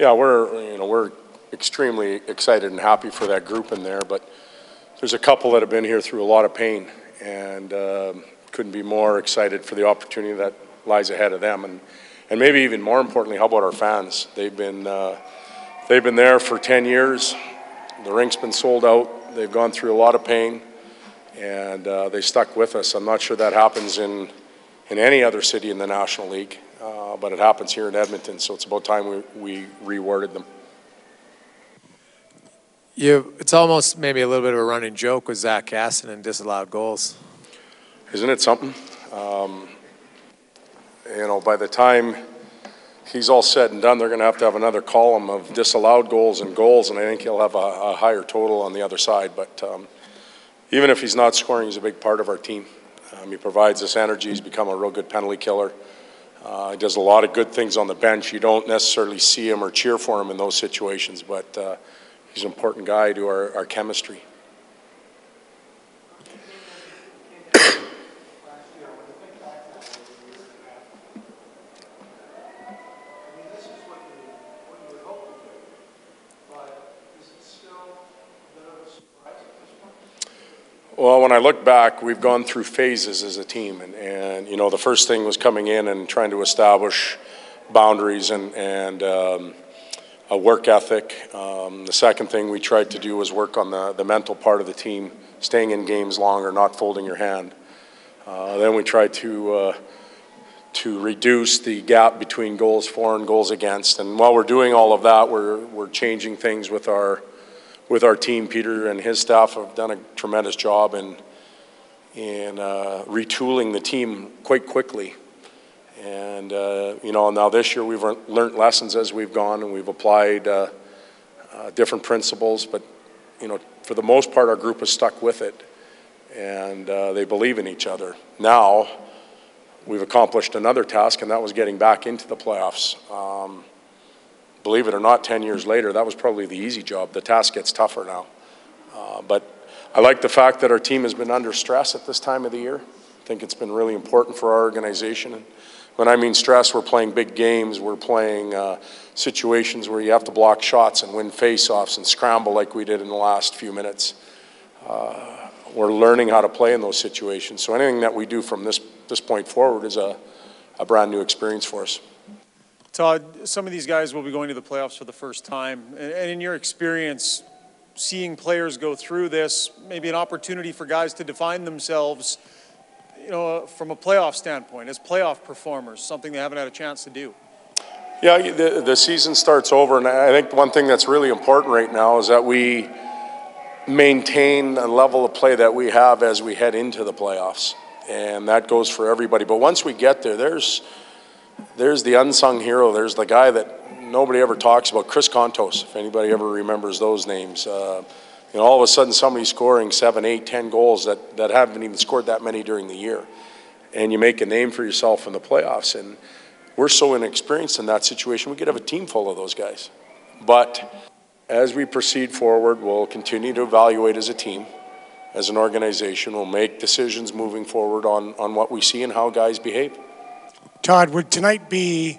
Yeah, we're you know we're extremely excited and happy for that group in there, but there's a couple that have been here through a lot of pain, and um, couldn't be more excited for the opportunity that lies ahead of them, and and maybe even more importantly, how about our fans? They've been uh, they've been there for 10 years. The rink's been sold out. They've gone through a lot of pain, and uh, they stuck with us. I'm not sure that happens in in any other city in the National League, uh, but it happens here in Edmonton. So it's about time we, we rewarded them. You, it's almost maybe a little bit of a running joke with Zach Kassian and disallowed goals. Isn't it something? Um, you know, by the time he's all said and done, they're going to have to have another column of disallowed goals and goals, and I think he'll have a, a higher total on the other side. But um, even if he's not scoring, he's a big part of our team. Um, he provides us energy. He's become a real good penalty killer. Uh, he does a lot of good things on the bench. You don't necessarily see him or cheer for him in those situations, but uh, he's an important guy to our, our chemistry. Well, when I look back, we've gone through phases as a team, and, and you know the first thing was coming in and trying to establish boundaries and and um, a work ethic. Um, the second thing we tried to do was work on the the mental part of the team, staying in games longer, not folding your hand. Uh, then we tried to. Uh, to reduce the gap between goals for and goals against. And while we're doing all of that, we're, we're changing things with our with our team. Peter and his staff have done a tremendous job in in uh, retooling the team quite quickly. And uh, you know, now this year we've learned lessons as we've gone, and we've applied uh, uh, different principles. But you know, for the most part, our group has stuck with it, and uh, they believe in each other. Now, we've accomplished another task, and that was getting back into the playoffs. Um, believe it or not, 10 years later, that was probably the easy job. The task gets tougher now. Uh, but I like the fact that our team has been under stress at this time of the year. I think it's been really important for our organization. And when I mean stress, we're playing big games. We're playing uh, situations where you have to block shots and win faceoffs and scramble like we did in the last few minutes. Uh, we're learning how to play in those situations. So anything that we do from this, this point forward is a, a brand new experience for us. Todd, some of these guys will be going to the playoffs for the first time. And in your experience, seeing players go through this, maybe an opportunity for guys to define themselves, you know, uh, from a playoff standpoint, as playoff performers, something they haven't had a chance to do. Yeah, the, the season starts over, and I think one thing that's really important right now is that we maintain a level of play that we have as we head into the playoffs. And that goes for everybody. But once we get there, there's – there's the unsung hero. There's the guy that nobody ever talks about, Chris Kontos, if anybody ever remembers those names. Uh, you know, all of a sudden somebody's scoring seven, eight, ten goals that, that haven't even scored that many during the year. And you make a name for yourself in the playoffs. And we're so inexperienced in that situation, we could have a team full of those guys. But as we proceed forward, we'll continue to evaluate as a team, as an organization. We'll make decisions moving forward on, on what we see and how guys behave. Todd, would tonight be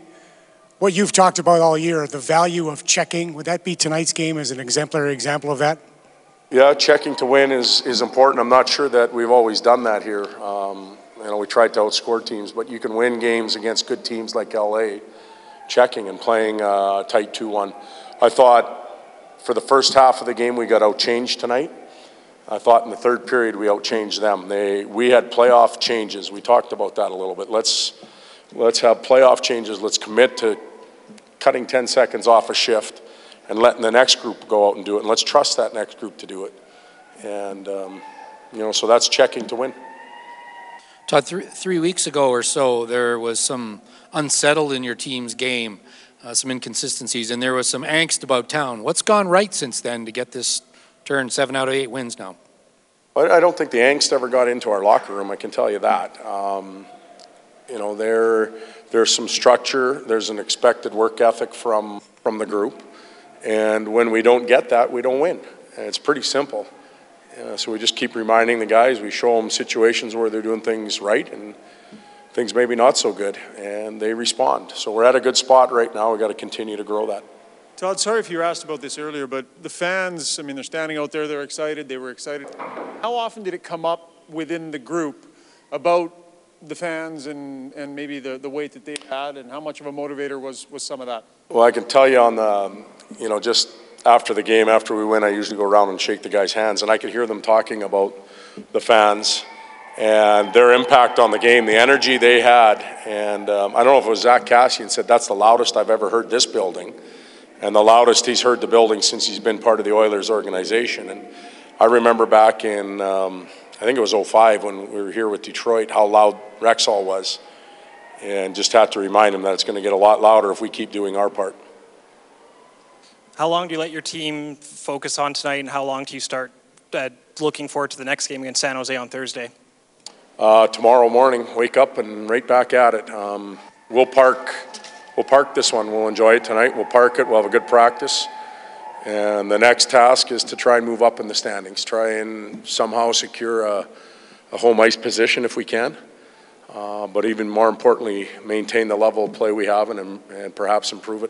what you've talked about all year, the value of checking? Would that be tonight's game as an exemplary example of that? Yeah, checking to win is, is important. I'm not sure that we've always done that here. Um, you know, we tried to outscore teams, but you can win games against good teams like LA, checking and playing uh, tight 2 1. I thought for the first half of the game we got outchanged tonight. I thought in the third period we outchanged them. They, we had playoff changes. We talked about that a little bit. Let's Let's have playoff changes. Let's commit to cutting 10 seconds off a shift and letting the next group go out and do it. And let's trust that next group to do it. And, um, you know, so that's checking to win. Todd, th- three weeks ago or so, there was some unsettled in your team's game, uh, some inconsistencies, and there was some angst about town. What's gone right since then to get this turn seven out of eight wins now? I don't think the angst ever got into our locker room, I can tell you that. Um, you know, there, there's some structure, there's an expected work ethic from, from the group. And when we don't get that, we don't win. And it's pretty simple. Uh, so we just keep reminding the guys, we show them situations where they're doing things right and things maybe not so good, and they respond. So we're at a good spot right now. We've got to continue to grow that. Todd, sorry if you were asked about this earlier, but the fans, I mean, they're standing out there, they're excited, they were excited. How often did it come up within the group about the fans and, and maybe the, the weight that they had, and how much of a motivator was, was some of that? Well, I can tell you on the, you know, just after the game, after we win, I usually go around and shake the guys' hands, and I could hear them talking about the fans and their impact on the game, the energy they had. And um, I don't know if it was Zach Kassian said, that's the loudest I've ever heard this building, and the loudest he's heard the building since he's been part of the Oilers organization. And I remember back in, um, I think it was '05 when we were here with Detroit, how loud Rexall was. And just have to remind him that it's going to get a lot louder if we keep doing our part. How long do you let your team focus on tonight, and how long do you start uh, looking forward to the next game against San Jose on Thursday? Uh, tomorrow morning, wake up and right back at it. Um, we'll park, we'll park this one. We'll enjoy it tonight. We'll park it. We'll have a good practice. And the next task is to try and move up in the standings. Try and somehow secure a, a home ice position if we can. Uh, but even more importantly, maintain the level of play we have and, and perhaps improve it.